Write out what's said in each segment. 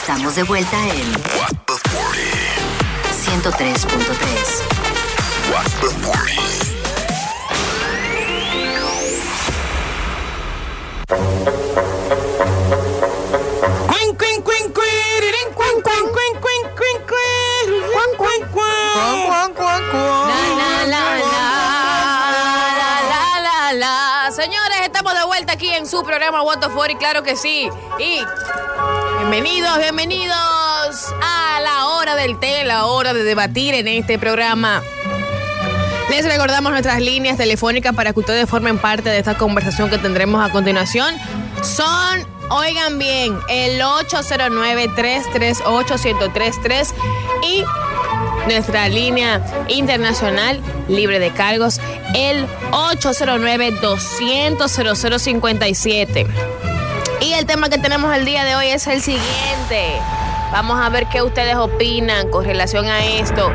Estamos de vuelta en 103.3. programa What the For y claro que sí. Y bienvenidos, bienvenidos a la hora del té, la hora de debatir en este programa. Les recordamos nuestras líneas telefónicas para que ustedes formen parte de esta conversación que tendremos a continuación. Son, oigan bien, el 809-338-1033 y nuestra línea internacional libre de cargos, el 809-200-0057. Y el tema que tenemos el día de hoy es el siguiente. Vamos a ver qué ustedes opinan con relación a esto.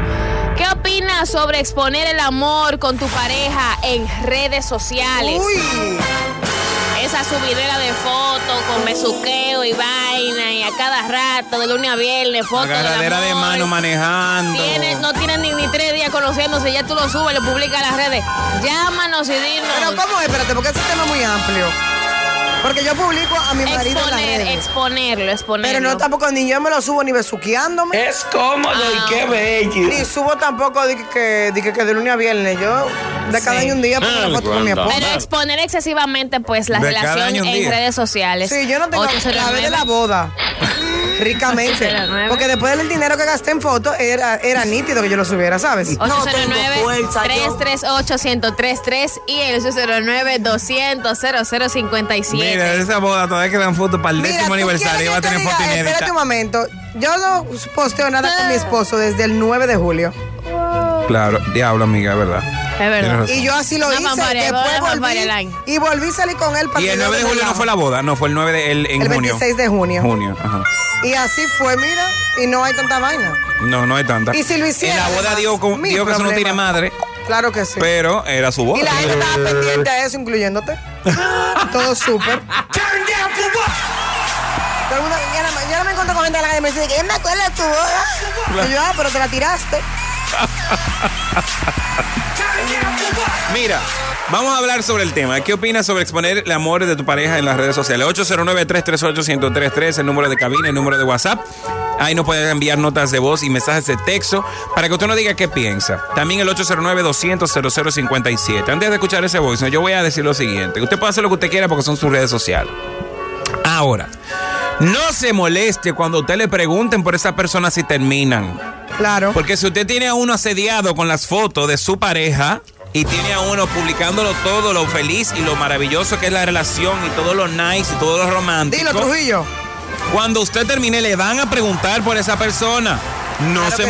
¿Qué opinas sobre exponer el amor con tu pareja en redes sociales? Esa subidera de fotos con besuqueo y vaina a cada rato, de lunes a viernes, fotos Agarradera de amor. mano manejando. Tienes- no tienen ni, ni tres días conociéndose, ya tú lo subes, lo publicas en las redes. Llámanos y dinos. Pero ¿cómo es? Espérate, porque ese tema es muy amplio. Porque yo publico a mi marido en las exponer, redes. exponerlo, exponerlo. Pero no tampoco ni yo me lo subo ni besuqueándome. Es cómodo Ah, y qué bello. Ni subo tampoco de que, que, de que, que de lunes a viernes. Yo de cada año un día pongo una foto con mi esposo. Pero exponer excesivamente, pues, la De relación en día. redes sociales. Sí, yo no tengo la vez de la 809. boda. Ricamente. 809. Porque después del dinero que gasté en fotos, era, era nítido que yo lo subiera, ¿sabes? 809-338-1033 y el 809-200-0057. Mira, esa boda todavía quedan fotos para el Mira, décimo ¿tú aniversario. Va a tener diga? foto Espérate un momento. Yo no posteo nada con mi esposo desde el 9 de julio. Claro, diablo, amiga, es verdad. Es verdad. Y yo así lo hice. después volví, y volví a salir con él para Y el 9 de julio no fue la boda, no, fue el 9 de el, en El junio. 26 de junio. Junio, ajá. Y así fue, mira, y no hay tanta vaina. No, no hay tanta. Y si lo hiciera, En la boda además, dijo, con- mi dijo que eso no tiene madre, Claro que sí. pero era su boda. y la gente estaba pendiente a eso, incluyéndote. Todo súper. El ya, no, me- ya no me encuentro con gente en la calle y me dice que yo me acuerdo de tu boda. Y yo, ah, pero te la tiraste. Mira, vamos a hablar sobre el tema. ¿Qué opinas sobre exponer el amor de tu pareja en las redes sociales? 809-338-1033, el número de cabina, el número de WhatsApp. Ahí nos puedes enviar notas de voz y mensajes de texto para que usted nos diga qué piensa. También el 809-200-0057. Antes de escuchar ese voice, yo voy a decir lo siguiente. Usted puede hacer lo que usted quiera porque son sus redes sociales. Ahora, no se moleste cuando usted le pregunten por esa persona si terminan. Claro. Porque si usted tiene a uno asediado con las fotos de su pareja y tiene a uno publicándolo todo lo feliz y lo maravilloso que es la relación y todo lo nice y todo lo romántico. Dilo, Trujillo. Cuando usted termine le van a preguntar por esa persona. No Claro se sí.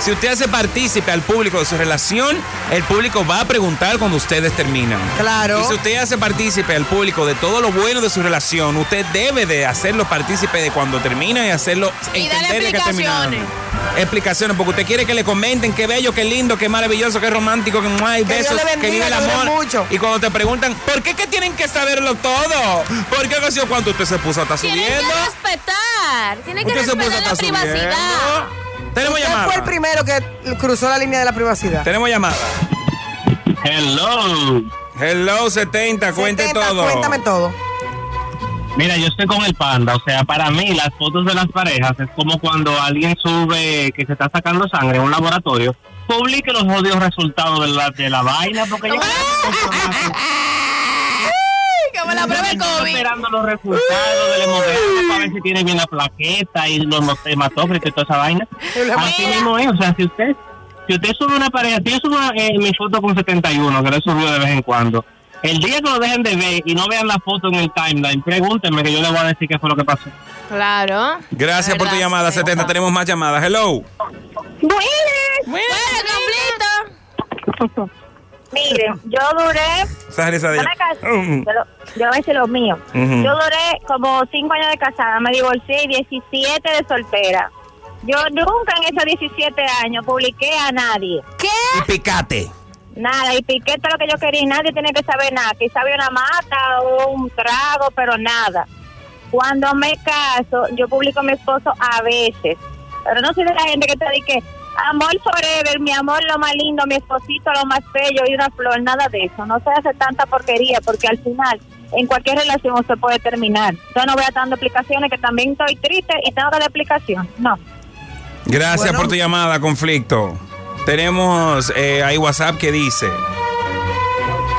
Si usted hace partícipe al público de su relación, el público va a preguntar cuando ustedes terminan. Claro. Y si usted hace partícipe al público de todo lo bueno de su relación, usted debe de hacerlo partícipe de cuando termina y hacerlo Y entender de que terminaron. explicaciones. Explicaciones, porque usted quiere que le comenten qué bello, qué lindo, qué maravilloso, qué romántico, que no hay Que besos, bendiga, que vive el amor. mucho. Y cuando te preguntan, ¿por qué que tienen que saberlo todo? ¿Por qué cuando usted se puso hasta Tienen subiendo? que respetar. Tienen que ¿Por qué se puso respetar la privacidad. subiendo? Tenemos Usted llamada. fue el primero que cruzó la línea de la privacidad. Tenemos llamada. Hello. Hello 70, cuente 70, todo. Cuéntame todo. Mira, yo estoy con el panda. O sea, para mí las fotos de las parejas es como cuando alguien sube que se está sacando sangre en un laboratorio. Publique los odios resultados de la, de la vaina porque yo de COVID. esperando los resultados del hemograma para ver si tiene bien la plaqueta y los hematócritos y toda esa vaina. Así mismo es. O sea, si usted si usted sube una pareja, si yo subo eh, mi foto con 71, que lo subo de vez en cuando, el día que lo dejen de ver y no vean la foto en el timeline, pregúntenme que yo les voy a decir qué fue lo que pasó. Claro. Gracias por tu llamada 70. Tenemos más llamadas. Hello. Bueno, completo. Miren, yo duré, Esa es esa de yo, me casé- Mm. yo, voy a decir lo mío. Yo duré como cinco años de casada, me divorcié y 17 de soltera. Yo nunca en esos 17 años publiqué a nadie. ¿Qué? Y picate. Nada, y piqué todo lo que yo quería y nadie tiene que saber nada. Quizá había una mata o un trago, pero nada. Cuando me caso, yo publico a mi esposo a veces. Pero no soy de la gente que te dice amor forever, mi amor lo más lindo, mi esposito lo más bello y una flor, nada de eso. No se hace tanta porquería porque al final en cualquier relación usted puede terminar. Yo no voy a estar dando explicaciones que también estoy triste y tengo que dar explicación. No. Gracias Bueno. por tu llamada, conflicto. Tenemos eh, ahí WhatsApp que dice.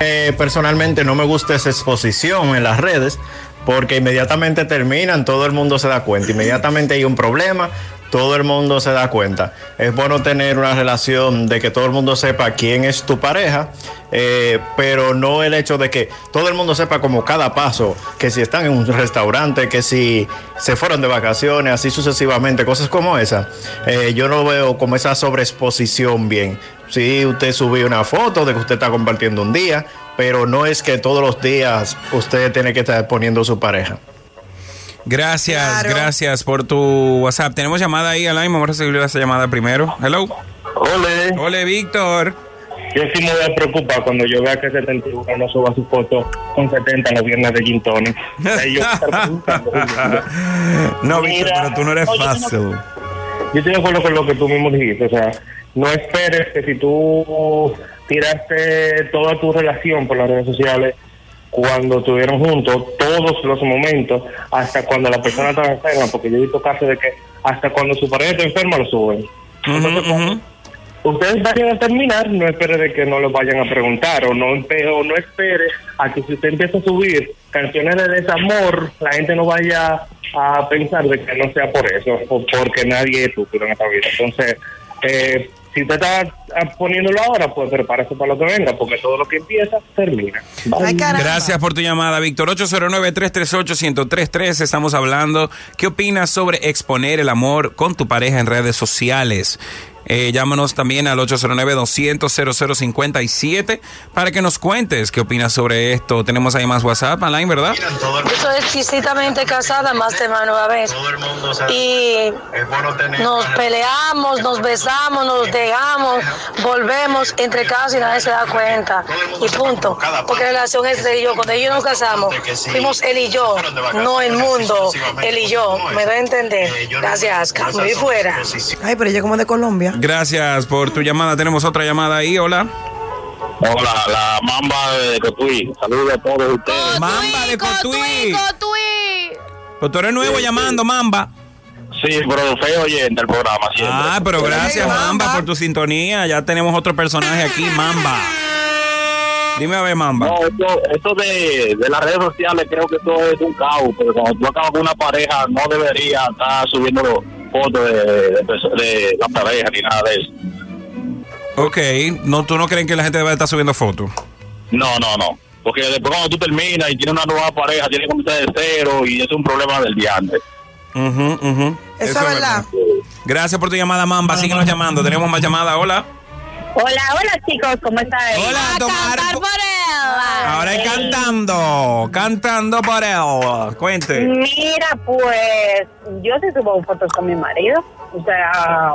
Eh, personalmente no me gusta esa exposición en las redes porque inmediatamente terminan, todo el mundo se da cuenta. Inmediatamente hay un problema, todo el mundo se da cuenta. Es bueno tener una relación de que todo el mundo sepa quién es tu pareja, eh, pero no el hecho de que todo el mundo sepa como cada paso, que si están en un restaurante, que si se fueron de vacaciones, así sucesivamente, cosas como esa. Eh, yo no veo como esa sobreexposición bien. Sí, usted subió una foto de que usted está compartiendo un día, pero no es que todos los días usted tiene que estar poniendo su pareja. Gracias, Claro. gracias por tu WhatsApp. Tenemos llamada ahí, Alain. Vamos a recibir esa llamada primero. Hello. Ole, Hola, Víctor. yo sí me voy a preocupar cuando yo vea que 71 no suba su foto con 70 en las viernes de Gin Tonic. Ahí yo voy a estar preguntando. no, Víctor, pero tú no eres oye, tú no- fácil. Yo estoy de acuerdo con lo que tú mismo dijiste, o sea, no esperes que si tú tiraste toda tu relación por las redes sociales cuando estuvieron juntos, todos los momentos, hasta cuando la persona estaba enferma, porque yo he visto casos de que hasta cuando su pareja está enferma lo suben. Entonces, ustedes vayan a terminar, no espere de que no les vayan a preguntar o no, o no espere a que si usted empieza a subir canciones de desamor, la gente no vaya a pensar de que no sea por eso o porque nadie es estúpido en esta vida. Entonces, eh, si usted está poniéndolo ahora, pues prepárese para lo que venga, porque todo lo que empieza termina. Ay. Gracias por tu llamada, Víctor. 809-338-1033. Estamos hablando. ¿Qué opinas sobre exponer el amor con tu pareja en redes sociales? Eh, llámanos también al 809-200-0057 para que nos cuentes qué opinas sobre esto. Tenemos ahí más WhatsApp online, ¿verdad? Yo soy exquisitamente casada más de una vez. Y nos peleamos, nos besamos, nos dejamos, volvemos entre casa y nadie se da cuenta. Y punto. Porque la relación es de yo. Cuando ellos nos casamos, fuimos él y yo, no el mundo, él y yo. ¿Me doy a entender? Gracias, Carmen. Y fuera. Ay, pero ella como de Colombia. Gracias por tu llamada. Tenemos otra llamada ahí. Hola. Hola, la mamba de Cotuí. Saludos a todos ustedes. Mamba de Cotuí. Cotuí, Cotuí. Pues tú eres nuevo llamando, Mamba. Sí, pero feo oyente el programa siempre. Ah, pero gracias, Mamba. Mamba, por tu sintonía. Ya tenemos otro personaje aquí, Mamba. Dime a ver, Mamba. No, esto, esto de, de las redes sociales creo que esto es un caos, porque cuando tú acabas con una pareja no debería estar subiendo fotos de, de, de la pareja ni nada de eso. Ok, no, ¿tú no crees que la gente debe estar subiendo fotos? No, no, no. Porque después cuando tú terminas y tienes una nueva pareja, tienes que comenzar de cero y es un problema del día antes. Ujú, ujú. Eso es verdad. Gracias por tu llamada, Mamba. Síguenos llamando. Tenemos más llamadas. Hola. Hola, hola chicos, ¿cómo están? Hola, A tomar cantar por. Ahora es cantando. Cantando por él. Cuente. Mira, pues yo sí subo fotos con mi marido. O sea,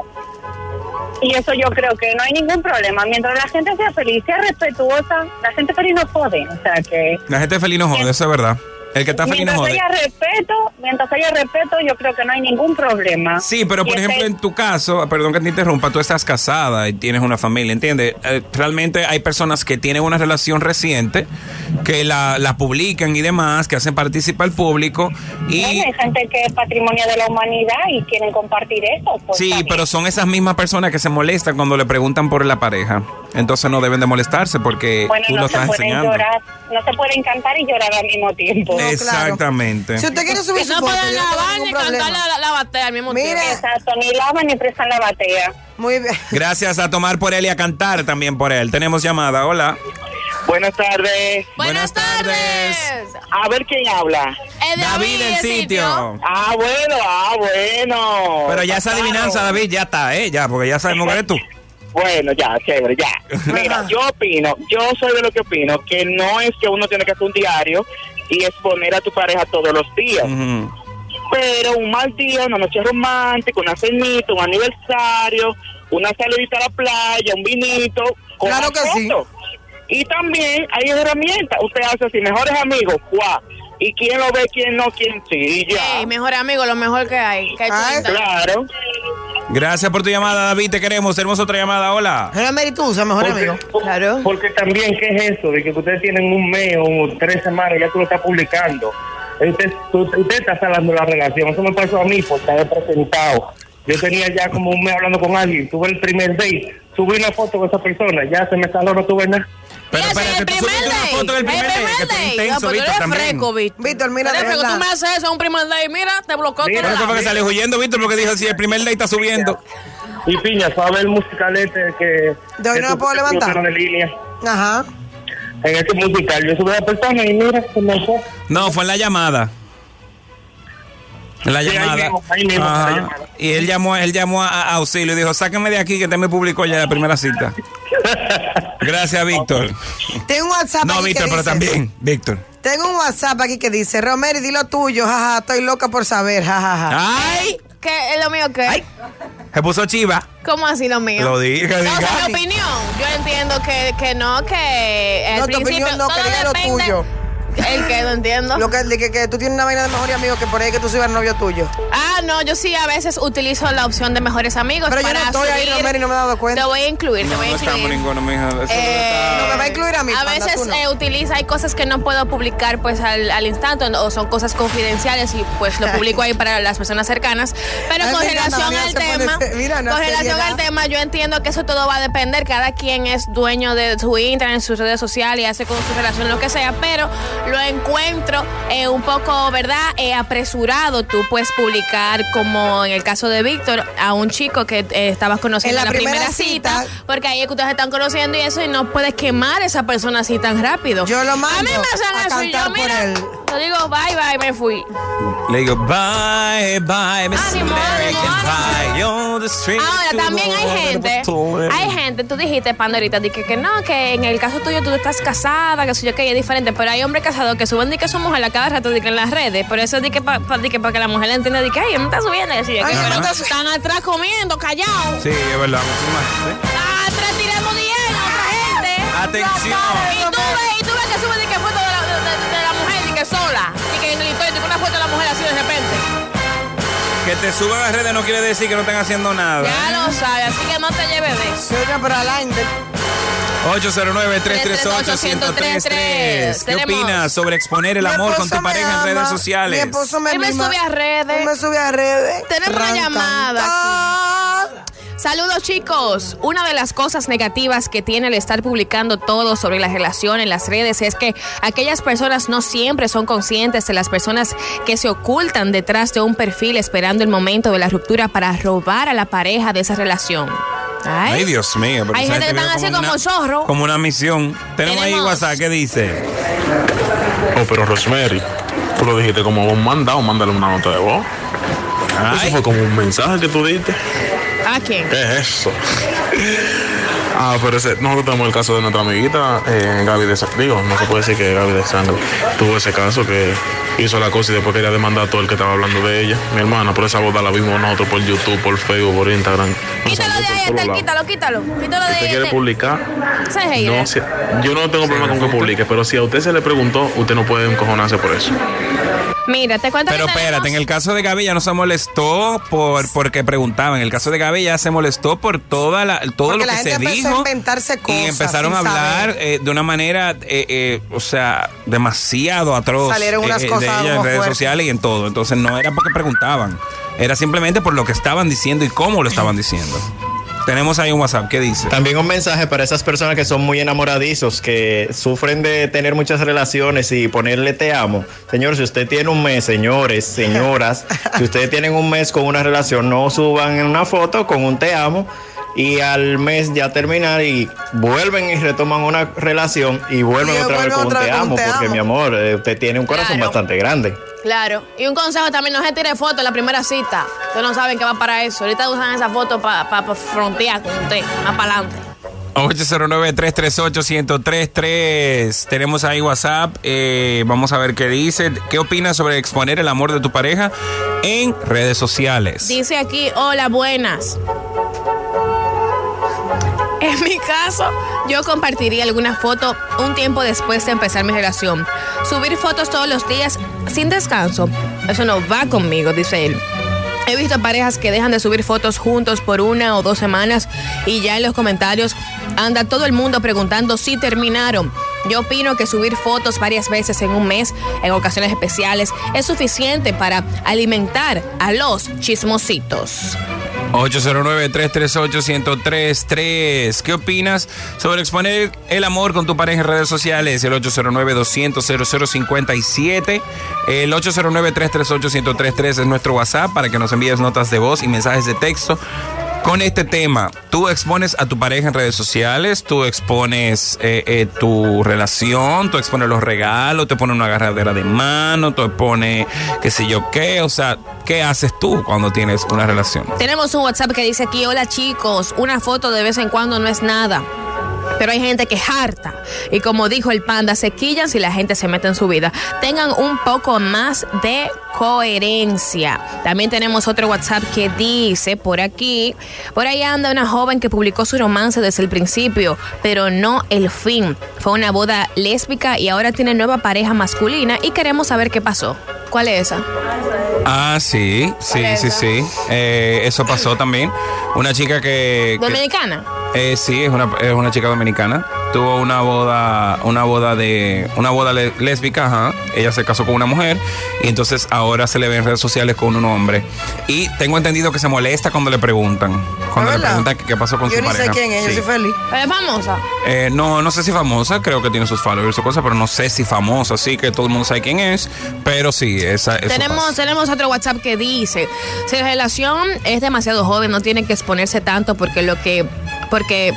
y eso yo creo que no hay ningún problema. Mientras la gente sea feliz, sea respetuosa, la gente feliz no jode. O sea que La gente feliz no jode, eso es verdad. El que está feliz no mientras jode. haya respeto, mientras haya respeto, yo creo que no hay ningún problema. Sí, pero por Y ejemplo, este- en tu caso, perdón que te interrumpa, tú estás casada y tienes una familia, ¿entiendes? Eh, realmente hay personas que tienen una relación reciente, que la, la publican y demás, que hacen participar al público y... Bueno, hay gente que es patrimonio de la humanidad y quieren compartir eso. pues, Sí, pero son esas mismas personas que se molestan cuando le preguntan por la pareja. Entonces no deben de molestarse porque Bueno, tú lo no se estás pueden enseñando. llorar, no se pueden cantar y llorar al mismo tiempo. Claro. Exactamente. Si usted quiere subir su no foto, pueden lavar ni cantar la, la batea al mismo Mire. tiempo. Exacto, ni lavan ni prestan la batea. Muy bien. Gracias a tomar por él y a cantar también por él. Tenemos llamada. Hola. Buenas tardes. Buenas Buenas tardes. tardes. A ver quién habla. Es David del sitio. Ah, bueno, ah, bueno. Pero ya esa adivinanza, David, ya está, ¿eh? Ya, porque ya sabemos que eres tú. Bueno, ya, chévere, ya. Mira, yo opino, yo soy de lo que opino, que no es que uno tiene que hacer un diario y exponer a tu pareja todos los días. Pero un mal día, una noche romántica, una cenita, un aniversario, una saludita a la playa, un vinito. con Claro que sí. Y también hay herramientas. Usted hace así, mejores amigos, ¡guau! y quién lo ve, quién no, quién sí, y ya. Ey, mejor amigo, lo mejor que hay. Que hay Ay, Twitter. Claro. Gracias por tu llamada, David. Te queremos. Tenemos otra llamada. Hola. Era Meritusa, mejor amigo. Claro. Porque también, ¿qué es eso? De que ustedes tienen un mes o tres semanas, ya tú lo estás publicando. Usted, tú- usted está salando la relación. Eso me pasó a mí porque había presentado. Yo tenía ya como un mes hablando con alguien. Tuve el primer date. Subí una foto con esa persona. Ya se me saló, no tuve nada. Pero el tú primer subiste una date. foto del El primer date, que tú date. intenso, No, pero tú Víctor, eres también. fresco, Víctor. Víctor, mira, Tú eres de fresco. Tú verdad. me haces eso a un primer date. Mira, te bloqueo Mira, todo. Eso fue que sale huyendo, Víctor, porque dijo, si el primer date está subiendo. Y piña, ver el musical este que... ¿De hoy no me puedo levantar? de línea. Ajá. En este musical. Yo subí a la persona y mira, se me fue. No, fue en la llamada. En la Sí, ahí llamada. mismo, ahí mismo la llamada. Y él llamó, él llamó a, a auxilio y dijo, sáquenme de aquí que te me publicó ya la primera cita. Gracias, Víctor. Tengo un WhatsApp No, aquí que Víctor, pero dice- también, Víctor. Tengo un WhatsApp aquí que dice, Romero, di lo tuyo, jaja, estoy loca por saber, jajaja. ¡Ay! ¿Qué es lo mío qué? Se puso chiva. ¿Cómo así lo mío? Lo dije, No, diga. o sea, mi opinión. Yo entiendo que, que no, que al No, tu principio opinión no, que diga lo depende. tuyo. El que no entiendo. Lo que, que, que tú tienes una vaina de mejor amigo que por ahí que tú subas al novio tuyo. Ah, no, yo sí a veces utilizo la opción de mejores amigos Pero yo para no estoy ahí, subir. Romero, y no me he dado cuenta. Te voy a incluir, te No, voy a no incluir. estamos ninguno, mija. Eh, No me va a incluir a mí, A panda, veces no. eh, utiliza, hay cosas que no puedo publicar pues al, al instante o son cosas confidenciales y pues lo publico ahí para las personas cercanas. Pero Ay, con relación al pone tema, mira, no con relación al tema, yo entiendo que eso todo va a depender. Cada quien es dueño de su internet, sus redes sociales y hace con su relación lo que sea, pero lo encuentro eh, un poco, ¿verdad? Eh, apresurado. Tú puedes publicar, como en el caso de Víctor, a un chico que eh, estabas conociendo En la primera, primera cita, cita, porque ahí es que ustedes están conociendo y eso, y no puedes quemar a esa persona así tan rápido. Yo lo mando A mí me hacen a eso yo, por mira, él. Yo digo bye bye, me fui. Le digo, bye, bye, Miss Ánimo, American ánimo, Pie. You're the street Ahora también hay gente, hay gente, tú dijiste, Pandorita, di que, que no, que en el caso tuyo tú estás casada, que sé yo que es diferente, pero hay hombres casados que suben di que son mujeres a cada rato di que en las redes, por eso di que para que, pa que la mujer entienda di que ay, me está subiendo, y así, de que, Ay, pero me está- están atrás comiendo, callados. Sí, es verdad. muchísimas. Atrás tirando dinero a otra gente. Atención. Y tú ves, y tú ves que sube di que foto de la, sola, y que en el que una foto de la mujer así de repente. Que te suban a las redes no quiere decir que no estén haciendo nada. Ya lo sabes, así que no te lleves de eso. Se oye, pero adelante. 809-338-1033. ¿Qué opinas sobre exponer el amor con tu pareja en redes sociales? Mi esposo me Él me sube a redes. Él me sube a redes. Tenemos una llamada. Saludos chicos. Una de las cosas negativas que tiene el estar publicando todo sobre la relación en las redes es que aquellas personas no siempre son conscientes de las personas que se ocultan detrás de un perfil esperando el momento de la ruptura para robar a la pareja de esa relación. Ay, Ay, Dios mío. pero Hay gente que están así como una- zorro. Como una misión. Tenemos, ahí WhatsApp que dice. Oh, pero Rosemary, tú lo dijiste como un mandado, mándale una nota de voz. Eso Ay, fue como un mensaje que tú diste. ¿A quién? ¿Qué es eso? Ah, pero ese, nosotros tenemos el caso de nuestra amiguita eh, Gaby de Sangre. Digo, no se puede decir que Gaby de Sangre tuvo ese caso que hizo la cosa y después quería demandar a todo el que estaba hablando de ella. Mi hermana, por esa boda la vimos nosotros por YouTube, por Facebook, por Instagram. Quítalo de ahí, lados. quítalo, quítalo. Quítalo de Si ahí. usted quiere publicar, no, si- yo no tengo problema con que publique, pero si a usted se le preguntó, usted no puede encojonarse por eso. Mira, te cuento pero que espérate, en el caso de Gaby ya no se molestó por porque preguntaban. En el caso de Gaby ya se molestó por toda la, todo Porque lo la que gente se empezó a dijo. inventarse cosas y empezaron a hablar eh, de una manera, eh, eh, o sea, demasiado atroz. Salieron unas eh, cosas de ella en redes sociales y en todo. Entonces no era porque preguntaban. Era simplemente por lo que estaban diciendo y cómo lo estaban diciendo. Tenemos ahí un WhatsApp. ¿Qué dice? También un mensaje para esas personas que son muy enamoradizos, que sufren de tener muchas relaciones y ponerle te amo. Señor, si usted tiene un mes, señores, señoras, si ustedes tienen un mes con una relación, no suban una foto con un te amo y al mes ya terminar y vuelven y retoman una relación y vuelven Y otra vez con un te amo, porque mi amor, eh, usted tiene un corazón Claro. bastante grande. Claro. Y un consejo también, no se tire fotos en la primera cita. Ustedes no saben que va para eso. Ahorita usan esa foto para pa, pa frontear con usted, más para adelante. 809-338-1033. Tenemos ahí WhatsApp. eh, vamos a ver qué dice. ¿Qué opinas sobre exponer el amor de tu pareja en redes sociales? Dice aquí, hola, buenas. En mi caso, yo compartiría alguna foto un tiempo después de empezar mi relación. Subir fotos todos los días sin descanso. Eso no va conmigo, dice él. He visto parejas que dejan de subir fotos juntos por una o dos semanas y ya en los comentarios anda todo el mundo preguntando si terminaron. Yo opino que subir fotos varias veces en un mes, en ocasiones especiales, es suficiente para alimentar a los chismositos. 809-338-1033. ¿Qué opinas sobre exponer el amor con tu pareja en redes sociales? El 809-200-0057. El 809-338-1033 es nuestro WhatsApp para que nos envíes notas de voz y mensajes de texto. Con este tema, tú expones a tu pareja en redes sociales, tú expones eh, eh, tu relación, tú expones los regalos, te pones una agarradera de mano, tú expones qué sé yo qué, o sea, ¿qué haces tú cuando tienes una relación? Tenemos un WhatsApp que dice aquí, hola chicos, una foto de vez en cuando no es nada. Pero hay gente que harta. Y como dijo el panda, se quillan si la gente se mete en su vida. Tengan un poco más de coherencia. También tenemos otro WhatsApp que dice por aquí, por ahí anda una joven que publicó su romance desde el principio, pero no el fin. Fue una boda lésbica y ahora tiene nueva pareja masculina y queremos saber qué pasó. ¿Cuál es esa? Ah, sí, sí, sí, sí. Eh, eso pasó también. Una chica que... que- ¿Dominicana? Eh, sí, es una, es una chica dominicana. Tuvo una boda, una boda de, una boda lésbica, ajá. Ella se casó con una mujer y entonces ahora se le ve en redes sociales con un hombre. Y tengo entendido que se molesta cuando le preguntan, cuando le preguntan qué, qué pasó con Yo su ni pareja. sé quién es, yo Sí. soy feliz. ¿Pero es famosa? Eh, no, no sé si famosa, creo que tiene sus followers o cosas, pero no sé si famosa, así que todo el mundo sabe quién es. Pero sí, esa eso Tenemos, pasa. tenemos otro WhatsApp que dice, si la relación es demasiado joven, no tiene que exponerse tanto porque lo que, porque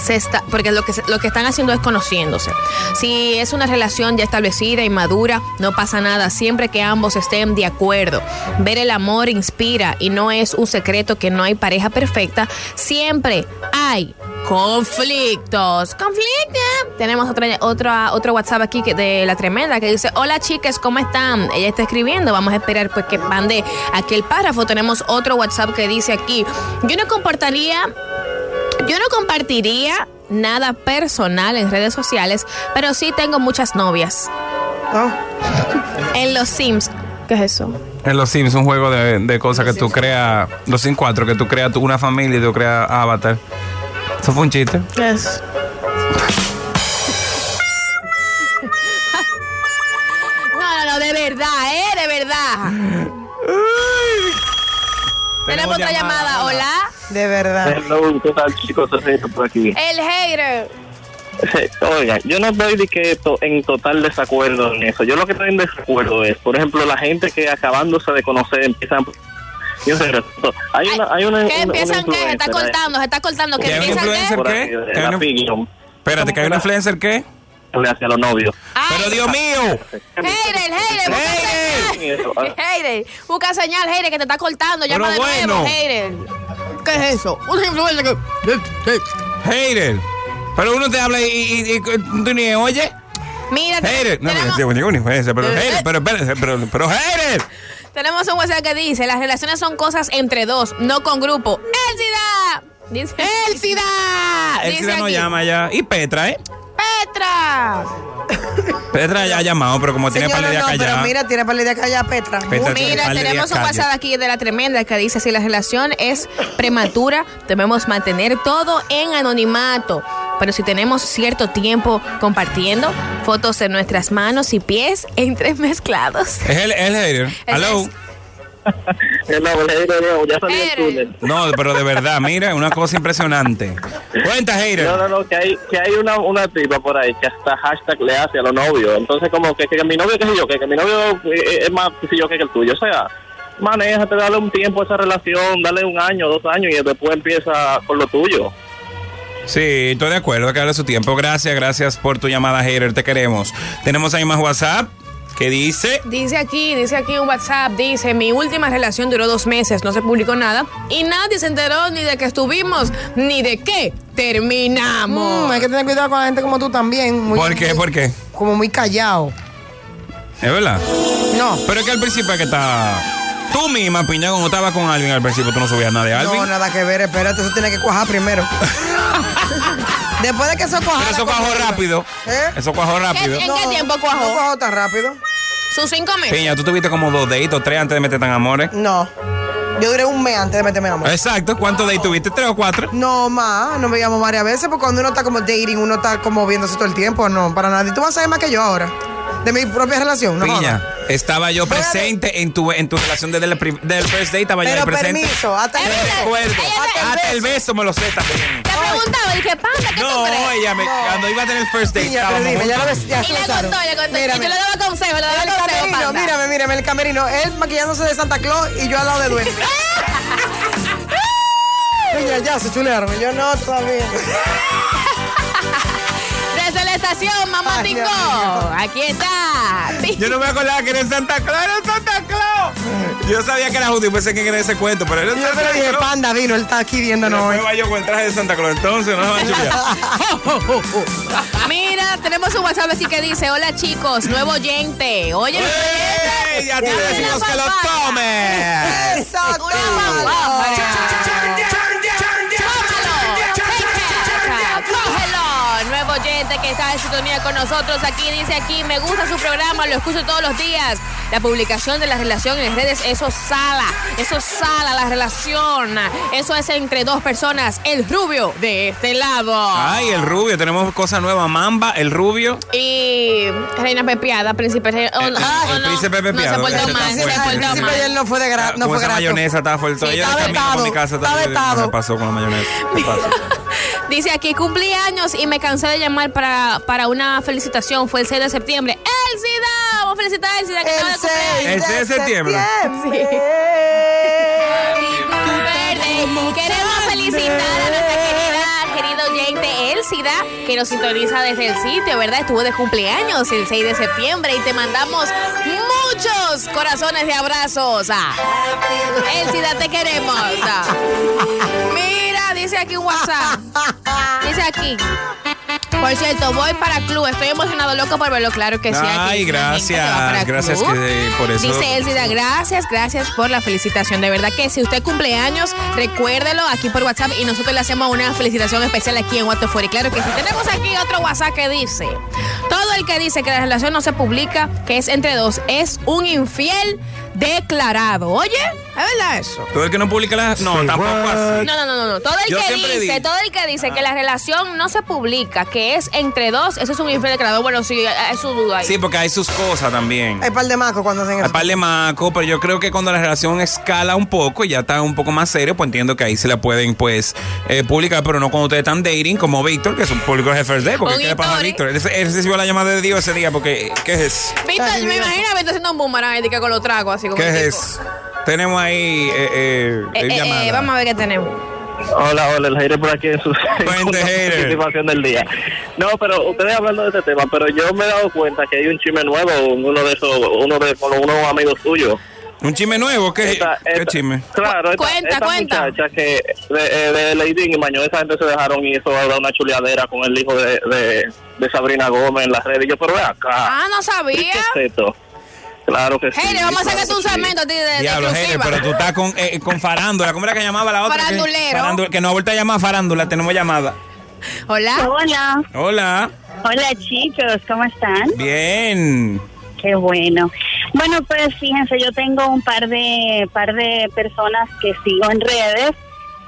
se está, porque lo que, lo que están haciendo es conociéndose. Si es una relación ya establecida y madura, no pasa nada, siempre que ambos estén de acuerdo. Ver el amor inspira y no es un secreto que no hay pareja perfecta, siempre hay conflictos. Conflictos. Tenemos otra, otra, otro WhatsApp aquí de la tremenda que dice, hola chicas, ¿cómo están? Ella está escribiendo, vamos a esperar pues que mande aquel párrafo. Tenemos otro WhatsApp que dice aquí, yo no comportaría yo no compartiría nada personal en redes sociales, pero sí tengo muchas novias. En los Sims. ¿Qué es eso? En los Sims, un juego de, de cosas que tú creas, los Sims 4, que tú creas una familia y tú creas avatar. Eso fue un chiste. ¿Qué es? No, no, no, de verdad, ¿eh? De verdad. Tenemos otra llamada. Hola. De verdad. Hello, ¿qué tal chicos? Por aquí. El hater. Oiga, yo no estoy de que to- en total desacuerdo en eso. Yo lo que estoy en desacuerdo es, por ejemplo, la gente que acabándose de conocer empiezan. Yo sé, hay una, hay una, ¿Qué una- empiezan una qué? Se está cortando, se está cortando. ¿Qué ¿Que hay un empiezan influencer qué? qué? ahí, de ¿Que hay la un- Pigeon, Espérate, ¿que hay un influencer qué? Hacia los novios. Pero Dios mío. Hater, hater, busca señal. Hater, busca señal, hater, que te está cortando. Llama Pero de nuevo, bueno. hater. ¿Qué es eso? Un influencer que. Hater. Pero uno te habla y, y, y- tú ni oye. Mira, Hater. No, tenemos, no, pero hater, pero pero, pero hater. tenemos un WhatsApp que dice: las relaciones son cosas entre dos, no con grupo. ¡Elcida! Dice. ¡Elcida! Él sí no llama ya. Y Petra, ¿eh? ¡Petra! Petra ya ha llamado, pero como tiene Señora, días no, pero callada. mira, tiene días callada Petra. Petra Mira, tenemos un. WhatsApp aquí de la tremenda que dice, si la relación es prematura, debemos mantener todo en anonimato. Pero si tenemos cierto tiempo compartiendo fotos de nuestras manos y pies entremezclados. Es el, el hater. Es- Ya túnel. No, pero de verdad, mira, una cosa impresionante. Cuenta, hater. No, no, no, que hay, que hay una, una tipa por ahí que hasta hashtag le hace a los novios. Entonces, como que, que mi novio, qué sé yo, que, que mi novio eh, es más, qué sé yo, que el tuyo. O sea, manéjate, dale un tiempo a esa relación, dale un año, dos años y después empieza con lo tuyo. Sí, estoy de acuerdo, que hable su tiempo. Gracias, gracias por tu llamada, hater. Te queremos. Tenemos ahí más WhatsApp que dice. Dice aquí, dice aquí un WhatsApp, dice, mi última relación duró dos meses, no se publicó nada y nadie se enteró ni de que estuvimos, ni de qué terminamos. Mm, hay que tener cuidado con la gente como tú también. muy- ¿Por qué? ¿Por qué? Como muy callado. Es verdad. No. Pero es que al principio es que está. Tú misma, Piña, cuando estabas con Alvin al principio, tú no subías nada de Alvin. No, nada que ver, espérate, eso tiene que cuajar primero. Después de que eso cuajara. Pero eso cuajó rápido. ¿Eh? Eso cuajó ¿Qué- rápido. ¿En qué tiempo No cuajó? cuajó tan rápido. Sus cinco meses. Piña, tú tuviste como dos dates o tres antes de meterte en amores. No. Yo duré un mes antes de meterme en amor. Exacto. ¿Cuántos dates tuviste? ¿Tres o cuatro? No, más, nos veíamos varias veces, porque cuando uno está como dating, uno está como viéndose todo el tiempo, no, para nada. Y tú vas a saber más que yo ahora, de mi propia relación, ¿no? Piña, estaba yo presente en tu, en tu relación desde el del first date. Estaba yo ahí Pero presente. permiso, hasta el beso. Hasta el beso me lo sé también. Te preguntaba, dije, panda, ¿qué No, tú crees? ella me, cuando iba a tener el first date, Piña, pero dime, ya lo juntos. ves, ya Y se le contó, le contó. Y yo le daba consejo, le daba El consejo, camerino, panda. mírame, mírame, el camerino. Él maquillándose de Santa Claus y yo al lado de duende. Piña, ya se chulearon. Yo no, todavía. Desde la estación, mamá Ay, Tingo. Aquí está. Yo no me acordaba que era en Santa Claus, era en Santa Claus. Yo sabía que era justo y pensé que era ese cuento, pero era Yo Santa pero dije, Claus. panda vino, él está aquí viéndonos hoy. Va yo con el traje de Santa Claus, entonces no van a. Mira, tenemos un WhatsApp aquí que dice, hola chicos, nuevo oyente. Oye. ¡Ey! Ya te decimos que lo tome. Exacto. Que está en sintonía con nosotros aquí, dice aquí, me gusta su programa, lo escucho todos los días. La publicación de la relación en las redes, eso sala, eso sala la relación. Eso es entre dos personas, el rubio de este lado. Ay, el rubio, tenemos cosa nueva. Mamba, el rubio. Y Reina Pepiada, Príncipe Re- oh, El- no, el no, Príncipe Pepiado, No se ese portó está mal, se fuerte. Al portó principio mal. él no fue de gra- no fue esa mayonesa estaba fuerte. Sí, mi vetado, también, vetado. ¿Qué pasó con la mayonesa? ¿Qué pasó? Dice aquí, cumplí años y me cansé de llamar para, para una felicitación. Fue el 6 de septiembre. ¡Elcida! Vamos a felicitar a Elcida que acaba El de cumplir 6 El 6 de septiembre. Verde. Queremos felicitar a nuestra querida, querido oyente Elcida, que nos sintoniza desde el sitio, ¿verdad? Estuvo de cumpleaños el 6 de septiembre y te mandamos muchos corazones de abrazos. Ah. Elcida, te queremos. Ah. Mira, dice aquí un WhatsApp. Dice aquí. Por cierto, voy para club. Estoy emocionado, loco por verlo. Claro que sí. aquí Ay, que gracias. Gracias que, por eso. Dice Elcida, gracias, gracias por la felicitación. De verdad que si usted cumple años, recuérdelo aquí por WhatsApp y nosotros le hacemos una felicitación especial aquí en Fury. Claro que sí. Tenemos aquí otro WhatsApp que dice, todo el que dice que la relación no se publica, que es entre dos, es un infiel declarado. Oye, ¿es verdad eso? Todo el que no publica la. No, tampoco así. No, no, no, no. Todo el Yo que dice, digo- todo el que dice que la relación no se publica, que es entre dos, eso es un infiel declarado. Bueno, sí, es su duda ahí. Sí, porque hay sus cosas también. Hay par de macos cuando hacen Hay eso. par de maco, pero yo creo que cuando la relación escala un poco y ya está un poco más serio, pues entiendo que ahí se la pueden pues eh, publicar, pero no cuando ustedes están dating, como Víctor, que es un público de first day, porque ¿qué le pasa a. Víctor? Él, recibió la llamada de Dios ese día, porque ¿qué es eso? Víctor, me imagino a Víctor haciendo un boomerang de que con los tragos, así como. ¿Qué es tipo. Tenemos ahí eh, eh, Eh, eh, eh, vamos a ver qué tenemos. Hola, hola, el Jair por aquí en su participación del día. No, pero ustedes hablando de este tema, pero yo me he dado cuenta que hay un chisme nuevo, uno de esos, uno de con unos amigos tuyos. ¿Un chisme nuevo? ¿Qué, Esta- ¿qué esta- chisme? Claro, esta, Cuenta, esta cuenta. muchacha que de, eh, de Lady y Maño, esa gente se dejaron y eso da una chuleadera con el hijo de, de, de Sabrina Gómez en las redes. Y yo, pero ve acá. Ah, no ¿y sabía. ¿Qué es esto? Claro que sí. Hey, le vamos a claro sacar tu que sí. segmento a ti de, de Diablo, Heide, pero tú estás con, eh, con farándula. ¿Cómo era que llamaba la otra? Que- Farandulero. Farándula, que no ha vuelto a llamar farándula. Tenemos llamada. Hola. Hola, Hola. hola chicos, ¿cómo están? Bien. Qué bueno. Bueno, pues fíjense, yo tengo un par de par de personas que sigo en redes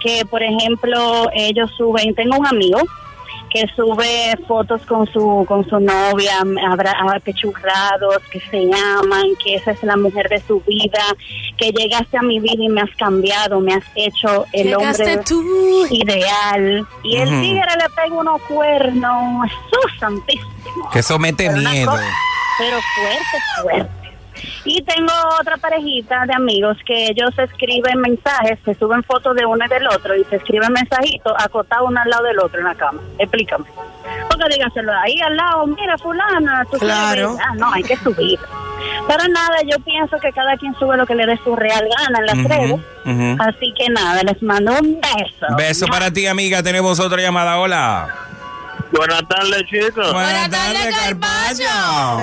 que, por ejemplo, ellos suben. Tengo un amigo que sube fotos con su con su novia, abra- apechurrados, que se aman, que esa es la mujer de su vida, que llegaste a mi vida y me has cambiado, me has hecho el Llegaste hombre tú. ideal. Y el tigre le pega unos cuernos, Jesús santísimo Que eso mete miedo. cosa- pero fuerte, fuerte. Y tengo otra parejita de amigos que ellos escriben mensajes, se suben fotos de uno y del otro y se escriben mensajitos acotados uno al lado del otro en la cama. Explícame. Porque dígaselo ahí al lado, mira fulana, tú Claro. sabes. Ah, no, hay que subir. Pero nada, yo pienso que cada quien sube lo que le dé su real gana en las redes. ujú. Así que nada, les mando un beso. Beso para ti, amiga. Tenemos otra llamada. Hola. Buenas tardes, chicos. Buenas tardes, Carpacho.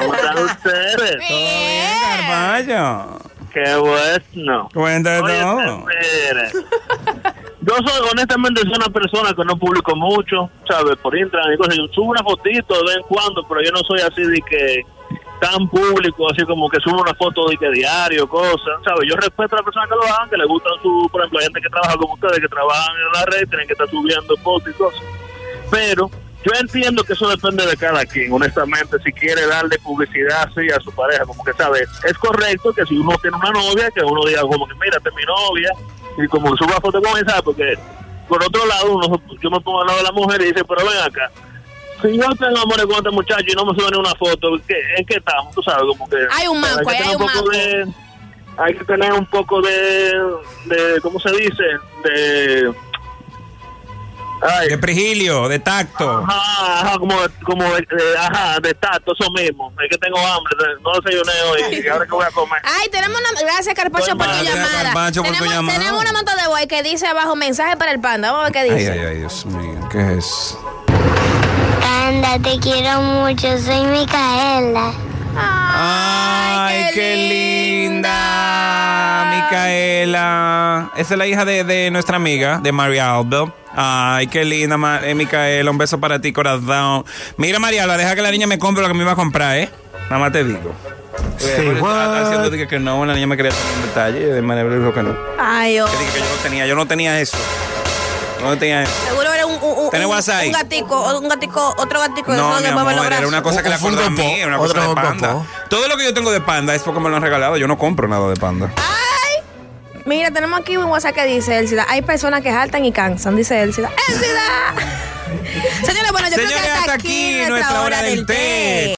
¿Cómo están ustedes? Bien. Carballo. Qué bueno. Cuéntame Oye, todo. espere. yo soy, honestamente, soy una persona que no publico mucho, ¿sabes? Por Instagram y cosas. Yo subo una fotito de vez en cuando, pero yo no soy así de que tan público, así como que subo una foto de que diario, cosas, ¿sabes? Yo respeto a las personas que lo hagan, que les gustan su, por ejemplo, hay gente que trabaja como ustedes, que trabajan en la red, tienen que estar subiendo fotos y cosas. Pero yo entiendo que eso depende de cada quien, honestamente, si quiere darle publicidad así a su pareja, como que, ¿sabes? Es correcto que si uno tiene una novia, que uno diga como que, mira, es mi novia, y como suba foto con esa, porque por otro lado, uno, yo me pongo al lado de la mujer y dice, pero ven acá, si yo tengo amores con este muchacho y no me suben ni una foto, ¿qué, ¿en qué estamos? Tú sabes, como que... Hay un manco, que hay tener un poco manco. de- hay que tener un poco de, de ¿cómo se dice? De... Ay, De prigilio, de tacto. Ajá, ajá, como, como de, de- ajá, de tacto, eso mismo. Es que tengo hambre, no desayuné hoy, y ahora que voy a comer. Ay, tenemos una. Gracias, Carpacho, por tu Gracias, llamada. Carpacho, por tu tenemos, llamada. tenemos una nota de voz que dice abajo mensaje para el panda. Vamos a ver qué Ay, dice. ay, ay, Dios mío, ¿qué es? Panda, te quiero mucho, soy Micaela. Ay, qué, linda, Micaela. Esa es la hija de, de nuestra amiga, de María Alba. Ay, qué linda, eh, Micaela. Un beso para ti, corazón. Mira, Mariala, deja que la niña me compre lo que me iba a comprar, ¿eh? Nada más te digo. Eh, por eso, haciendo que, que no, la niña me quería tener un detalle. De manera dijo que no. Ay, oh. Que dije que yo no tenía, yo no tenía eso. No tenía eso. Seguro era un, un, un, ¿Tenés un- WhatsApp un gatico, un gatico, otro gatico. de No, esos mi los amor, era una cosa que le acordó a mí, una cosa de panda. Todo lo que yo tengo de panda es porque me lo han regalado. Yo no compro nada de panda. Mira, tenemos aquí un WhatsApp que dice Elcida. Hay personas que jaltan y cansan, dice Elcida. ¡Elcida! Señores, bueno, yo creo que hasta, hasta aquí, aquí nuestra hora del té.